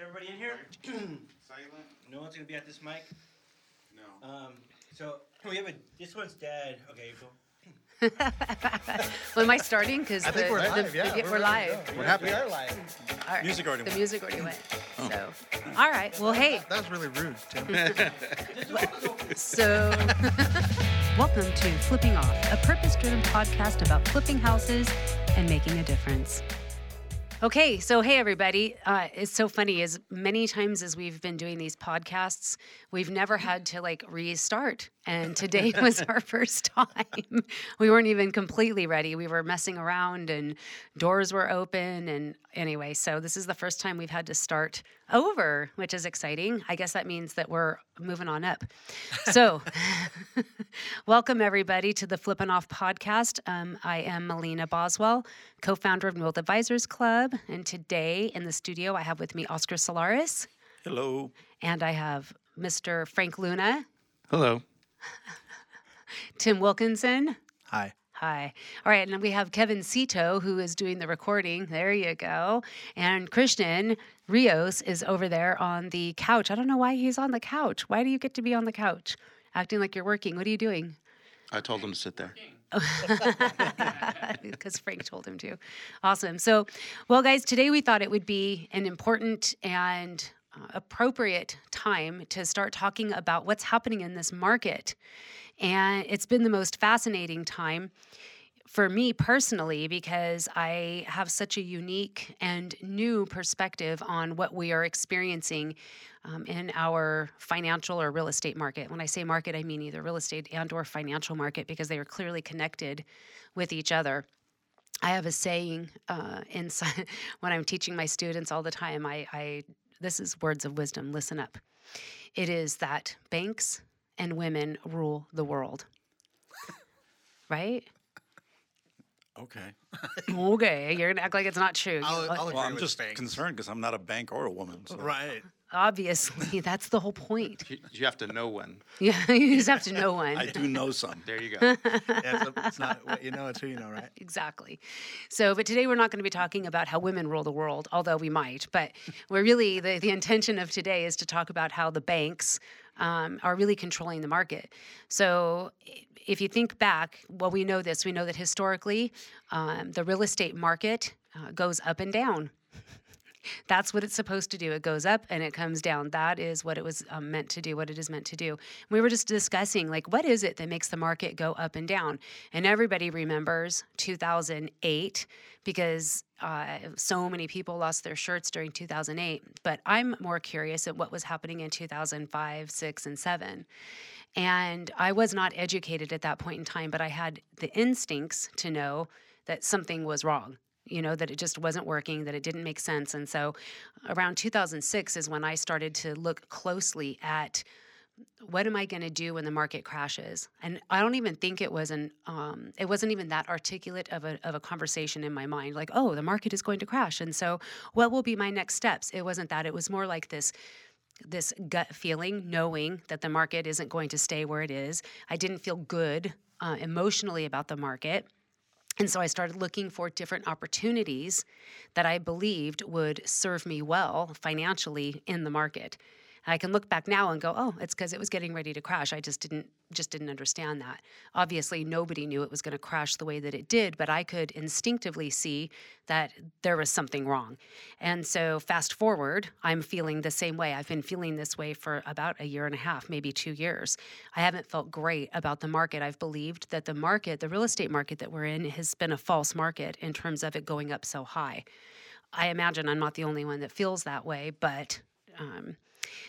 everybody in here? Silent? No one's gonna be at this mic. No. Um, so we have a. This one's dead. Okay, cool. well, am I starting? Because I think we're live. Yeah, we're, ready to live. go. We're happy. We are live. All right. Music already The went. music already went. So, all right. Well, hey. That was really rude, Tim. So, welcome to Flipping Off, a purpose driven podcast about flipping houses and making a difference. Okay, so hey everybody, uh, it's so funny. As many times as we've been doing these podcasts, we've never had to like restart, and today was our first time. We weren't even completely ready. We were messing around, and doors were open, and anyway, so this is the first time we've had to start over, which is exciting. I guess that means that we're moving on up. So, welcome everybody to the Flippin' Off podcast. Um, I am Melina Boswell, co founder of Wealth Advisors Club. And today in the studio, I have with me Oscar Solaris Hello. and I have Mr. Frank Luna, Hello. Tim Wilkinson. Hi. Hi. All right. And then we have Kevin Sito who is doing the recording. There you go. And Christian Rios is over there on the couch. I don't know why he's on the couch. Why do you get to be on the couch? Acting like you're working. What are you doing? I told him to sit there. because Frank told him to. Awesome. So, well, guys, today we thought it would be an important and appropriate time to start talking about what's happening in this market. And it's been the most fascinating time for me personally because I have such a unique and new perspective on what we are experiencing um, in our financial or real estate market. When I say market, I mean either real estate and or financial market because they are clearly connected with each other. I have a saying uh, inside when I'm teaching my students all the time. I, I this is words of wisdom. Listen up. It is that banks and women rule the world. right? Okay. Okay, you're gonna act like it's not true. I'll, I'll agree well, I'm with just Frank. concerned because I'm not a bank or a woman. So. Right. Obviously, that's the whole point. You, you have to know one. Yeah, you just have to know one. I do know some. There you go. Yeah, it's, it's not what you know, it's who you know, right? Exactly. So, but today we're not going to be talking about how women rule the world, although we might. But we're really, the, the intention of today is to talk about how the banks um, are really controlling the market. So, if you think back, well, we know this. We know that historically, um, the real estate market uh, goes up and down. That's what it's supposed to do. It goes up and it comes down. That is what it was um, meant to do, what it is meant to do. We were just discussing, like, what is it that makes the market go up and down? And everybody remembers 2008 because uh, so many people lost their shirts during 2008. But I'm more curious at what was happening in 2005, 6, and 7. And I was not educated at that point in time, but I had the instincts to know that something was wrong you know that it just wasn't working that it didn't make sense and so around 2006 is when i started to look closely at what am i going to do when the market crashes and i don't even think it was an um, it wasn't even that articulate of a, of a conversation in my mind like oh the market is going to crash and so what will be my next steps it wasn't that it was more like this this gut feeling, knowing that the market isn't going to stay where it is. I didn't feel good uh, emotionally about the market. And so I started looking for different opportunities that I believed would serve me well financially in the market. I can look back now and go, oh, it's because it was getting ready to crash. I just didn't just didn't understand that. Obviously, nobody knew it was going to crash the way that it did, but I could instinctively see that there was something wrong. And so, fast forward, I'm feeling the same way. I've been feeling this way for about a year and a half, maybe two years. I haven't felt great about the market. I've believed that the market, the real estate market that we're in, has been a false market in terms of it going up so high. I imagine I'm not the only one that feels that way, but um,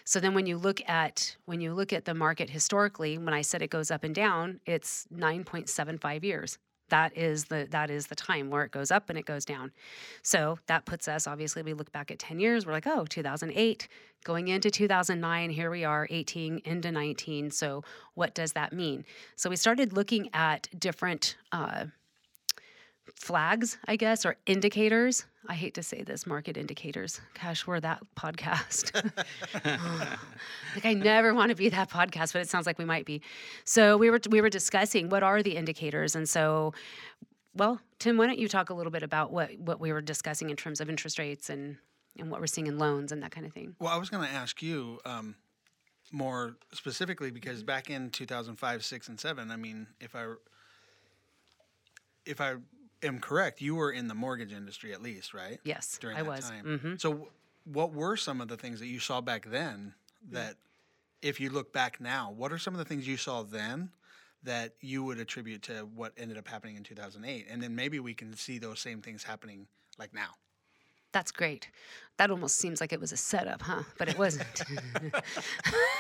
so then when you look at when you look at the market historically, when I said it goes up and down, it's 9.75 years. That is the that is the time where it goes up and it goes down. So that puts us obviously we look back at 10 years, we're like, oh, 2008 going into 2009, here we are 18 into 19. So what does that mean? So we started looking at different uh, flags, I guess, or indicators. I hate to say this, market indicators. Gosh, we're that podcast. like I never want to be that podcast, but it sounds like we might be. So we were we were discussing what are the indicators, and so, well, Tim, why don't you talk a little bit about what what we were discussing in terms of interest rates and and what we're seeing in loans and that kind of thing. Well, I was going to ask you um, more specifically because back in 2005, six, and seven, I mean, if I if I am correct, you were in the mortgage industry at least, right? Yes, During I that was. time. Mhm. So, what were some of the things that you saw back then that, if you look back now, what are some of the things you saw then? That you would attribute to what ended up happening in 2008. And then maybe we can see those same things happening like now. That's great. That almost seems like it was a setup, huh? But it wasn't.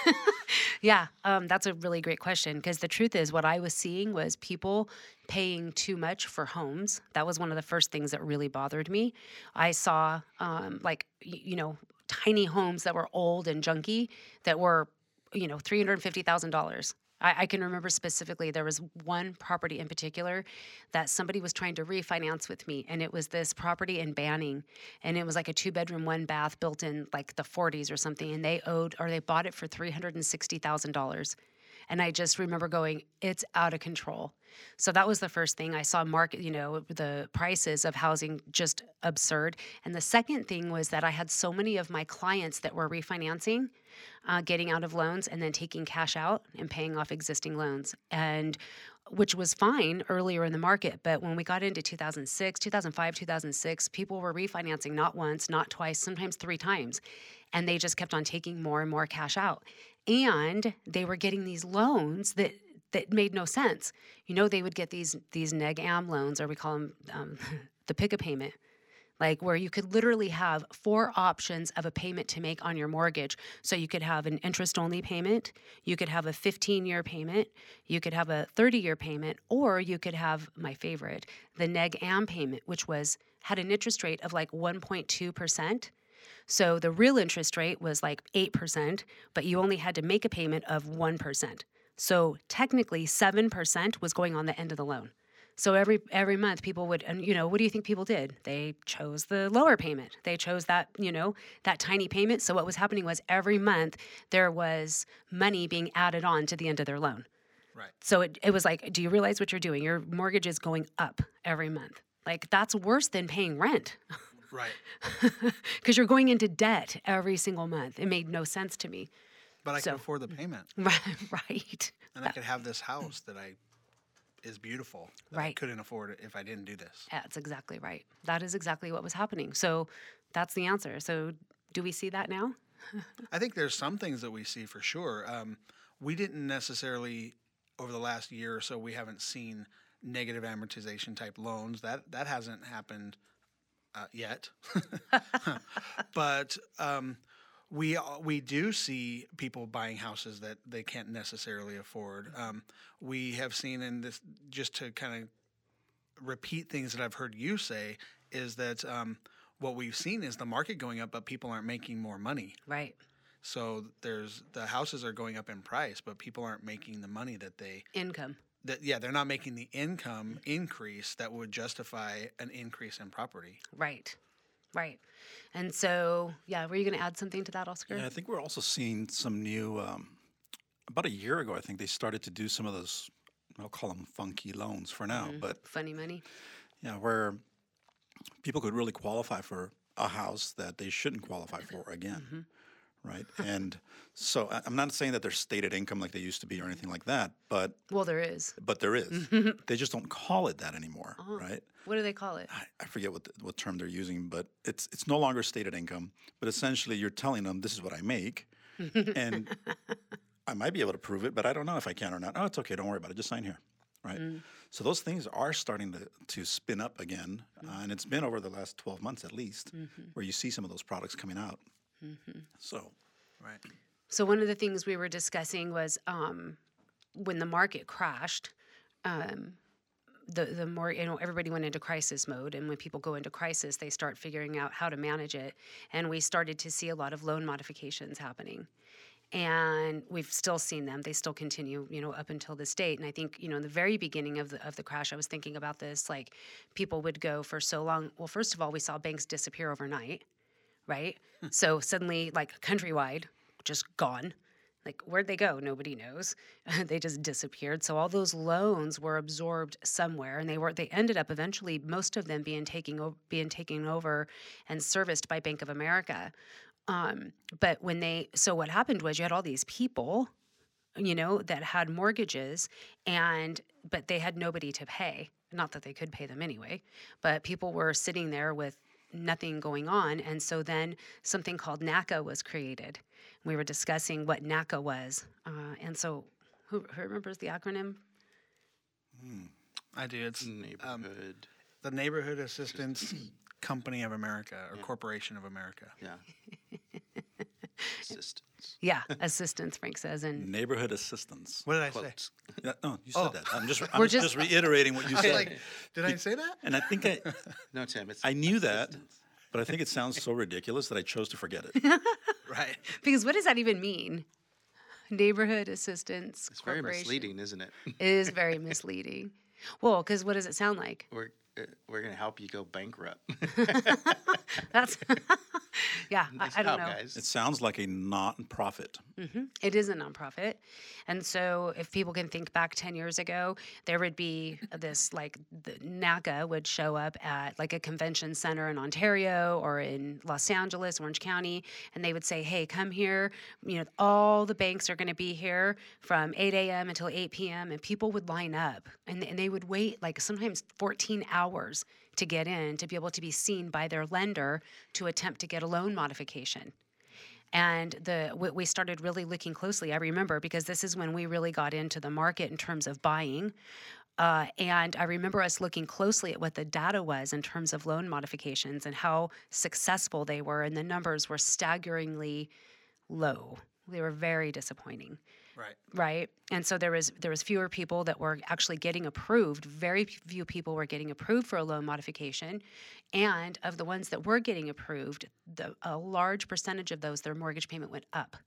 yeah, um, that's a really great question because the truth is, what I was seeing was people paying too much for homes. That was one of the first things that really bothered me. I saw, um, like, you know, tiny homes that were old and junky that were you know $350000 I, I can remember specifically there was one property in particular that somebody was trying to refinance with me, and it was this property in Banning, and it was like a two bedroom, one bath built in like the 40s or something, and they owed or they bought it for three hundred and sixty thousand dollars. And I just remember going, it's out of control. So that was the first thing I saw market, you know, the prices of housing just absurd. And the second thing was that I had so many of my clients that were refinancing, uh, getting out of loans and then taking cash out and paying off existing loans. And which was fine earlier in the market. But when we got into 2006, 2005, 2006, people were refinancing not once, not twice, sometimes three times. And they just kept on taking more and more cash out. And they were getting these loans that that made no sense. You know, they would get these these neg am loans, or we call them um, the pick a payment, like where you could literally have four options of a payment to make on your mortgage. So you could have an interest only payment, you could have a 15 year payment, you could have a 30 year payment, or you could have my favorite, the neg am payment, which was had an interest rate of like 1.2 percent. So the real interest rate was like 8%, but you only had to make a payment of 1%. So technically 7% was going on the end of the loan. So every every month people would and you know what do you think people did? They chose the lower payment. They chose that, you know, that tiny payment. So what was happening was every month there was money being added on to the end of their loan. Right. So it, it was like, do you realize what you're doing? Your mortgage is going up every month. Like that's worse than paying rent. Right. because you're going into debt every single month. It made no sense to me. But I So- can afford the payment. Right, right, and I could have this house that I is beautiful. That I Right. couldn't afford it if I didn't do this. that's exactly right. That is exactly what was happening. So that's the answer. So do we see that now? I think there's some things that we see for sure. Um, we didn't necessarily over the last year or so. We haven't seen negative amortization type loans. That that hasn't happened uh, yet. but um, we uh, we do see people buying houses that they can't necessarily afford. Um, we have seen in this just to kind of repeat things that I've heard you say is that um, what we've seen is the market going up, but people aren't making more money. Right. So there's the houses are going up in price, but people aren't making the money that they Income. That yeah they're not making the income increase that would justify an increase in property. Right. Right. And so, yeah, were you going to add something to that, Oscar? Yeah, I think we're also seeing some new. Um, about a year ago, I think they started to do some of those. I'll call them funky loans for now, but Funny money. yeah, where people could really qualify for a house that they shouldn't qualify for again, right? And so I'm not saying that there's stated income like they used to be or anything like that, but Well, there is. but there is. they just don't call it that anymore, right? What do they call it? I, I forget what the, what term they're using, but it's it's no longer stated income, but essentially you're telling them this is what I make, and I might be able to prove it, but I don't know if I can or not. Oh, it's okay, don't worry about it. Just sign here, right? So those things are starting to to spin up again, uh, and it's been over the last 12 months at least, where you see some of those products coming out. So Right. So one of the things we were discussing was um, when the market crashed, um, the the more you know everybody went into crisis mode, and when people go into crisis, they start figuring out how to manage it, and we started to see a lot of loan modifications happening. And we've still seen them; they still continue, you know, up until this date. And I think, you know, in the very beginning of the of the crash, I was thinking about this. Like, people would go for so long. Well, first of all, we saw banks disappear overnight right? so suddenly, like countrywide, just gone. Like, where'd they go? Nobody knows. they just disappeared. So all those loans were absorbed somewhere, and they were they ended up eventually most of them being taking being taken over and serviced by Bank of America. Um, but when they so what happened was you had all these people, you know, that had mortgages, and but they had nobody to pay. Not that they could pay them anyway, but people were sitting there with nothing going on. And so then something called NACA was created. We were discussing what NACA was. Uh, and so, who, who remembers the acronym? I do. It's Neighborhood. the Neighborhood Assistance Company of America or Corporation of America. yeah. Assistance. Yeah, assistance, Frank says. And Neighborhood assistance. What did I say? Quotes. Yeah, no, you said Oh. that. I'm just, I'm just, just- reiterating what you said. like, did I say that? and I think I, No, Tim. It's I knew that, but I think it sounds so ridiculous that I chose to forget it. Right. because what does that even mean? Neighborhood assistance. It's very misleading, isn't it? It is very misleading. Well, because what does it sound like? we're uh, we're gonna help you go bankrupt. That's yeah. nice I, I don't job, know. guys. It sounds like a non-profit. It is a nonprofit. And so if people can think back 10 years ago, there would be this like the NACA would show up at like a convention center in Ontario or in Los Angeles, Orange County, and they would say, hey, come here. You know, all the banks are going to be here from 8 a.m. until 8 p.m. And people would line up and, and they would wait like sometimes 14 hours to get in to be able to be seen by their lender to attempt to get a loan modification and the we started really looking closely. I remember because this is when we really got into the market in terms of buying. Uh, and I remember us looking closely at what the data was in terms of loan modifications and how successful they were, and the numbers were staggeringly low. They were very disappointing Right. right? And so there was there was fewer people that were actually getting approved. Very few people were getting approved for a loan modification. And of the ones that were getting approved the, a large percentage of those their mortgage payment went up.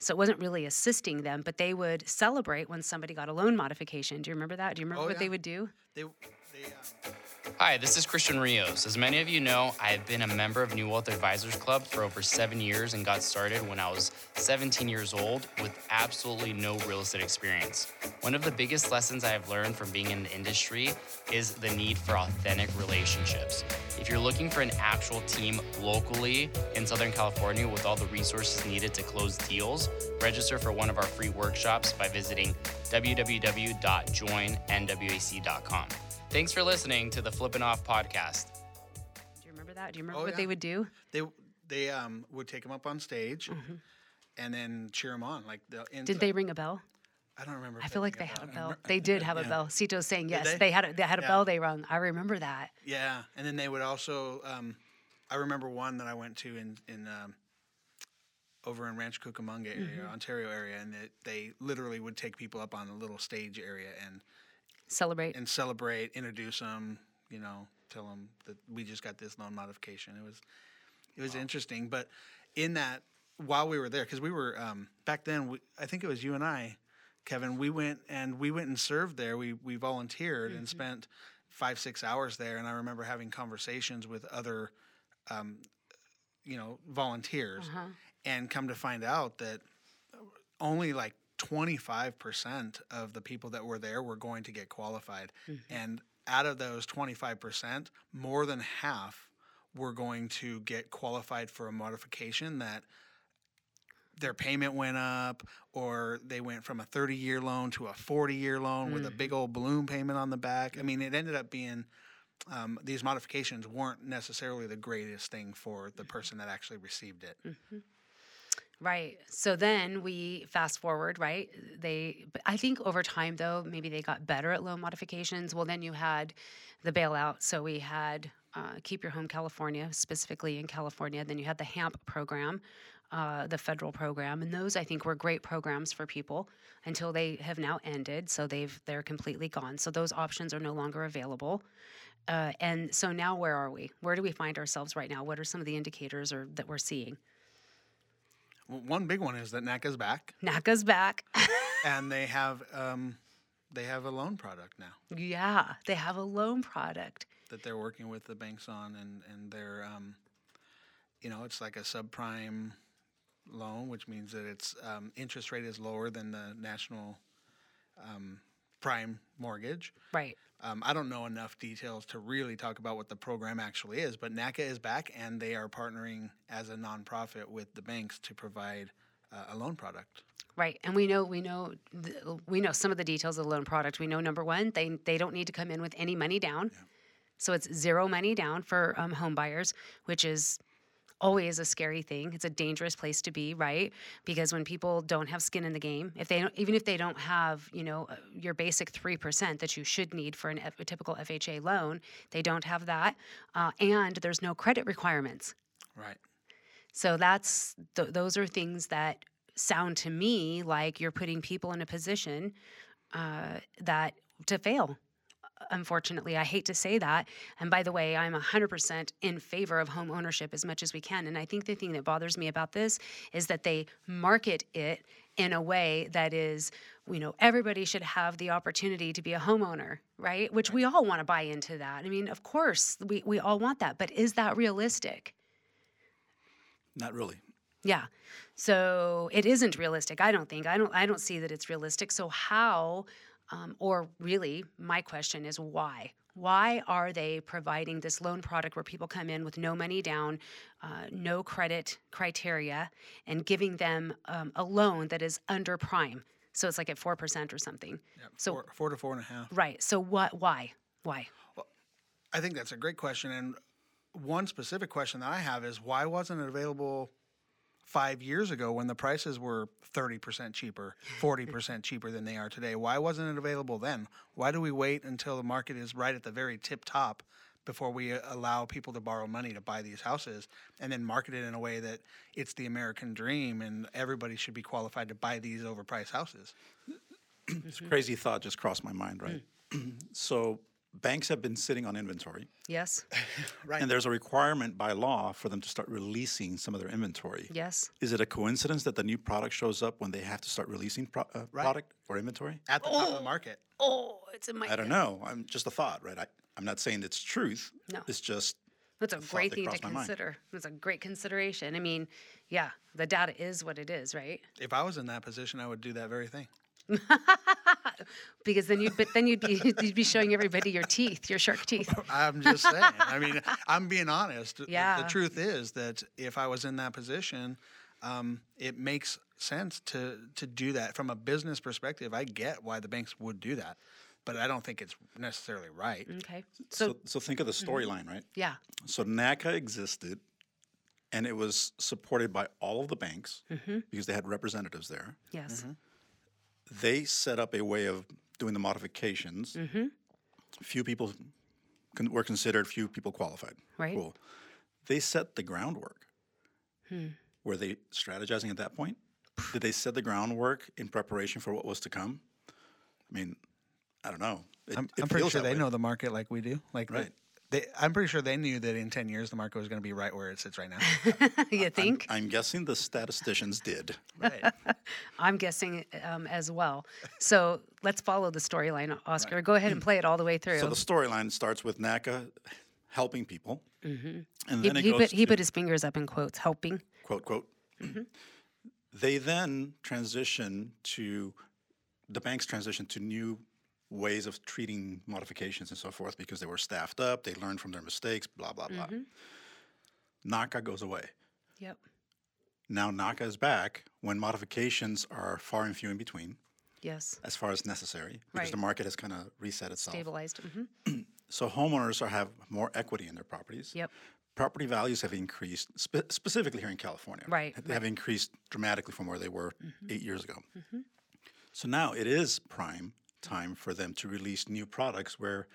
So it wasn't really assisting them but they would celebrate when somebody got a loan modification. Do you remember that? Do you remember Oh, what they would do? They, Hi, this is Christian Rios. As many of you know, I have been a member of New Wealth Advisors Club for over seven years and got started when I was 17 years old with absolutely no real estate experience. One of the biggest lessons I have learned from being in the industry is the need for authentic relationships. If you're looking for an actual team locally in Southern California with all the resources needed to close deals, register for one of our free workshops by visiting www.joinnwac.com. Thanks for listening to the Flippin' Off podcast. do you remember that do you remember Oh, what they would do they, they um, would take them up on stage and then cheer them on. Like the did they ring a bell I don't remember. I feel like they had a bell. I bell. remember- They did have a yeah. bell. Cito's saying yes. they? They? had a, they had a Yeah. bell they rung. I remember that. Yeah, and then they would also. Um, I remember one that I went to in in um, over in Rancho Cucamonga area, Mm-hmm. Ontario area, and they, they literally would take people up on a little stage area and Celebrate. and celebrate, introduce them, you know, tell them that we just got this loan modification. It was it was interesting, but in that while we were there, because we were um, back then, we, I think it was you and I, Kevin. We went and we went and served there. We we volunteered and spent five six hours there, and I remember having conversations with other, um, you know, volunteers, and come to find out that only like 25% of the people that were there were going to get qualified. Mm-hmm. And out of those 25%, more than half were going to get qualified for a modification that their payment went up or they went from a 30 year loan to a 40 year loan with a mm. big old balloon payment on the back. I mean, it ended up being um, these modifications weren't necessarily the greatest thing for the mm-hmm. person that actually received it. Mm-hmm. Right. So then we fast forward, right? They, I think over time though, maybe they got better at loan modifications. Well, then you had the bailout. So we had uh, Keep Your Home California, specifically in California. Then you had the HAMP program, uh, the federal program, and those I think were great programs for people until they have now ended. So they've they're completely gone. So those options are no longer available. Uh, and so now where are we? Where do we find ourselves right now? What are some of the indicators or that we're seeing? One big one is that NACA's back, NACA's back. and they have um, they have a loan product now yeah, they have a loan product. that they're working with the banks on, and and they're um, you know it's like a subprime loan, which means that its um, interest rate is lower than the national um, prime mortgage. Right. Um, I don't know enough details to really talk about what the program actually is, but NACA is back and they are partnering as a nonprofit with the banks to provide uh, a loan product. Right, and we know we know th- we know some of the details of the loan product. We know number one, they they don't need to come in with any money down, so it's zero money down for um, home buyers, which is always a scary thing. It's a dangerous place to be, right? Because when people don't have skin in the game, if they don't, even if they don't have, you know, uh, your basic three percent that you should need for an, a typical FHA loan, they don't have that, uh, and there's no credit requirements. Right. So that's th- those are things that sound to me like you're putting people in a position uh, that to fail. Unfortunately, I hate to say that. And by the way, I'm 100% in favor of home ownership as much as we can. And I think the thing that bothers me about this is that they market it in a way that is, you know, everybody should have the opportunity to be a homeowner, right? Which we all want to buy into that. I mean, of course, we, we all want that. But is that realistic? Not really. Yeah. So it isn't realistic. I don't think. I don't. I don't see that it's realistic. So how, um, or really, my question is why? Why are they providing this loan product where people come in with no money down, uh, no credit criteria, and giving them um, a loan that is under prime? So it's like at four percent or something. Yeah, So- four, four to four and a half. Right. So what? Why? Why? I think that's a great question. And one specific question that I have is why wasn't it available five years ago when the prices were 30% cheaper, 40% cheaper than they are today? Why wasn't it available then? Why do we wait until the market is right at the very tip top before we uh, allow people to borrow money to buy these houses and then market it in a way that it's the American dream and everybody should be qualified to buy these overpriced houses? This crazy thought just crossed my mind, right? so banks have been sitting on inventory, Yes. Right. and there's a requirement by law for them to start releasing some of their inventory. Yes. Is it a coincidence that the new product shows up when they have to start releasing pro- uh, product or inventory? at the top of the market. Oh, it's in my. I don't know. I'm just a thought, right? I, I'm not saying it's truth. No. It's just That's a thought great thing to crossed my mind. consider. It's a great consideration. I mean, yeah, the data is what it is, right? If I was in that position, I would do that very thing. Because then you'd, but then you'd be, you'd be showing everybody your teeth, your shark teeth. I'm just saying. I mean, I'm being honest. The- Yeah. The, truth is that if I was in that position, um, it makes sense to to do that from a business perspective. I get why the banks would do that, but I don't think it's necessarily right. Okay. so. So, So, think of the mm-hmm. storyline, right? yeah. So NACA existed, and it was supported by all of the banks mm-hmm. because they had representatives there. Yes. Mm-hmm. They set up a way of doing the modifications. Mm-hmm. Few people con- were considered, few people qualified. Right. Cool. They set the groundwork. Hmm. Were they strategizing at that point? Did they set the groundwork in preparation for what was to come? I mean, I don't know. It, I'm, it I'm pretty sure they way. know the market like we do. Like, Right. They, I'm pretty sure they knew that in 10 years the market was going to be right where it sits right now. you think? I'm guessing the statisticians did. right. I'm guessing um, as well. So let's follow the storyline, Oscar. Go ahead and play it all the way through. So the storyline starts with NACA helping people, and Mm-hmm. he, then it he goes put, he put his fingers up in quotes, helping. quote quote. Mm-hmm. They then transition to the banks transition to new ways of treating modifications and so forth because they were staffed up, they learned from their mistakes, blah blah blah. Mm-hmm. NACA goes away. Yep. Now NACA is back when modifications are far and few in between, Yes. as far as necessary, because Right. the market has kind of reset itself. Stabilized. hmm So homeowners are, have more equity in their properties. Yep. Property values have increased, spe- specifically here in California. Right, They have increased dramatically from where they were eight years ago. So now it is prime time for them to release new products where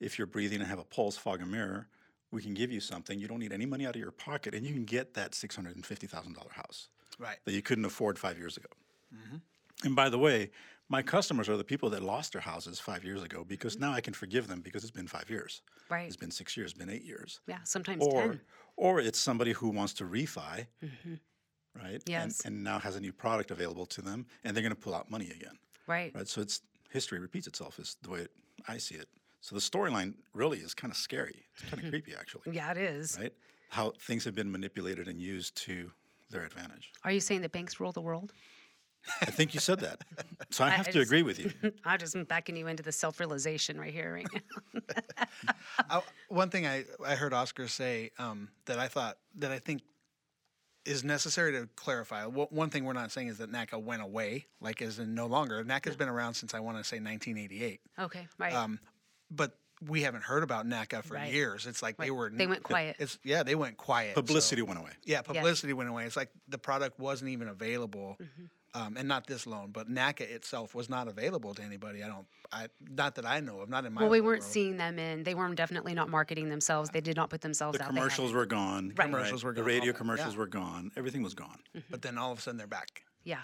if you're breathing and have a pulse, fog, and mirror, we can give you something. You don't need any money out of your pocket, and you can get that $650,000 house Right. that you couldn't afford five years ago. Mm-hmm. And by the way, my customers are the people that lost their houses five years ago because mm-hmm. now I can forgive them because it's been five years. Right. It's been six years, it's been eight years. Yeah. Sometimes Or, 10. or it's somebody who wants to refi, mm-hmm. right? Yes. And, and now has a new product available to them, and they're going to pull out money again, Right. right? So it's history repeats itself, is the way it, I see it. So the storyline really is kind of scary. It's kind of creepy, actually, Yeah, it is. right? How things have been manipulated and used to their advantage. Are you saying that banks rule the world? I think you said that, so I I- have I to just- agree with you. I'm just backing you into the self-realization right here, right now. I, one thing I, I heard Oscar say um, that I thought that I think is necessary to clarify. One thing we're not saying is that NACA went away, like as in no longer. NACA's been around since I want to say 1988, Okay, right. um, but we haven't heard about NACA for Right. years. It's like they were They went quiet. It's yeah, they went quiet. so- Publicity went away. yeah, publicity went away. It's like the product wasn't even available, Mm-hmm. Um, and not this loan, but NACA itself was not available to anybody. I don't, I not that I know of, not in my. well, we weren't world. seeing them in. They weren't definitely not marketing themselves. They did not put themselves The out. They commercials were gone. Right. Commercials were The gone, all radio commercials yeah. were gone. Everything was gone. but then all of a sudden they're back. Yeah.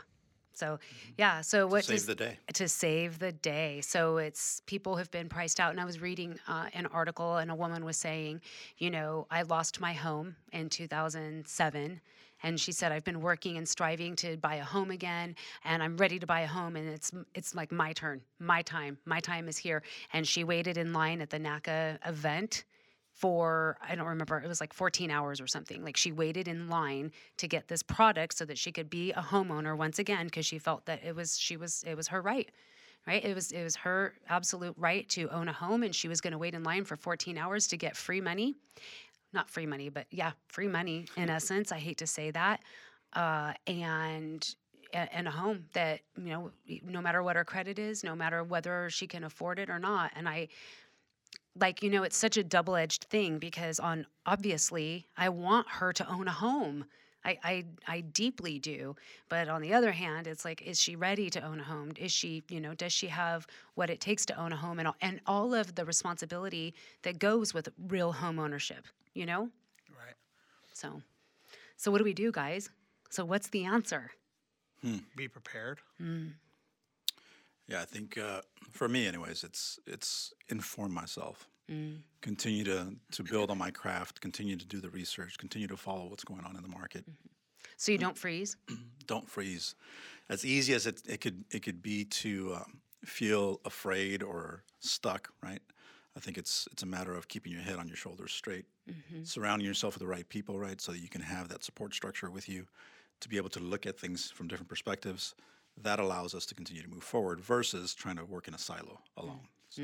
So, yeah. So what to save does- the day. To save the day. So it's people have been priced out. And I was reading uh, an article, and a woman was saying, you know, I lost my home in 2007. And she said, I've been working and striving to buy a home again, and I'm ready to buy a home. And it's it's like my turn, my time, my time is here. And she waited in line at the NACA event for I don't remember it was like 14 hours or something. Like she waited in line to get this product so that she could be a homeowner once again because she felt that it was she was it was her right. Right? It was it was her absolute right to own a home and she was going to wait in line for 14 hours to get free money. Not free money, but yeah, free money in essence. I hate to say that. Uh, and and a home that you know no matter what her credit is no matter whether she can afford it or not and i like you know it's such a double-edged thing because on obviously i want her to own a home I, I i deeply do but on the other hand it's like is she ready to own a home is she you know does she have what it takes to own a home and all, and all of the responsibility that goes with real home ownership you know Right. so so what do we do guys so what's the answer Be prepared. Yeah, I think uh, for me, anyways, it's it's inform myself, continue to to build on my craft, continue to do the research, continue to follow what's going on in the market. so you don't freeze Don't freeze. As easy as it, it could it could be to um, feel afraid or stuck, right? I think it's it's a matter of keeping your head on your shoulders straight, surrounding yourself with the right people, right, so that you can have that support structure with you to be able to look at things from different perspectives. That allows us to continue to move forward versus trying to work in a silo alone. So,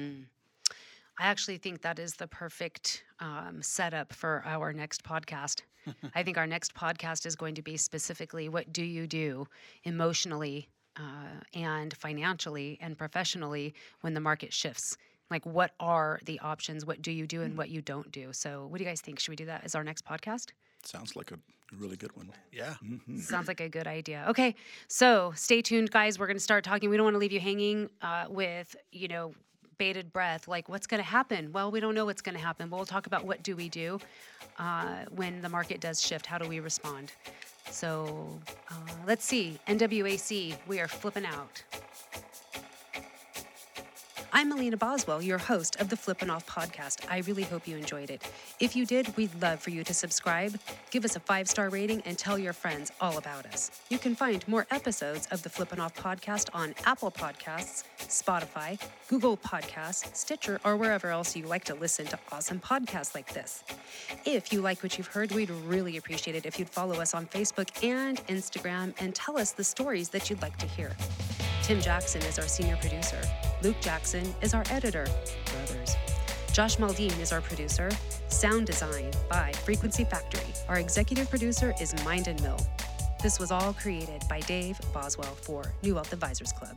I actually think that is the perfect um, setup for our next podcast. I think our next podcast is going to be specifically what do you do emotionally uh, and financially and professionally when the market shifts? Like, what are the options? What do you do and what you don't do? So, what do you guys think? Should we do that as our next podcast? sounds like a really good one. Yeah. Sounds like a good idea. Okay, so stay tuned, guys. We're going to start talking. We don't want to leave you hanging uh, with, you know, bated breath. Like, what's going to happen? Well, we don't know what's going to happen. But we'll talk about what do we do uh, when the market does shift. How do we respond? So uh, let's see. NWAC, we are flipping out. I'm Melina Boswell, your host of the Flippin' Off podcast. I really hope you enjoyed it. If you did, we'd love for you to subscribe, give us a five star rating, and tell your friends all about us. You can find more episodes of the Flippin' Off podcast on Apple Podcasts, Spotify, Google Podcasts, Stitcher, or wherever else you like to listen to awesome podcasts like this. If you like what you've heard, we'd really appreciate it if you'd follow us on Facebook and Instagram and tell us the stories that you'd like to hear. Tim Jackson is our senior producer. Luke Jackson is our editor. Brothers. Josh Maldine is our producer. Sound design by Frequency Factory. Our executive producer is Mind and Mill. This was all created by Dave Boswell for New Wealth Advisors Club.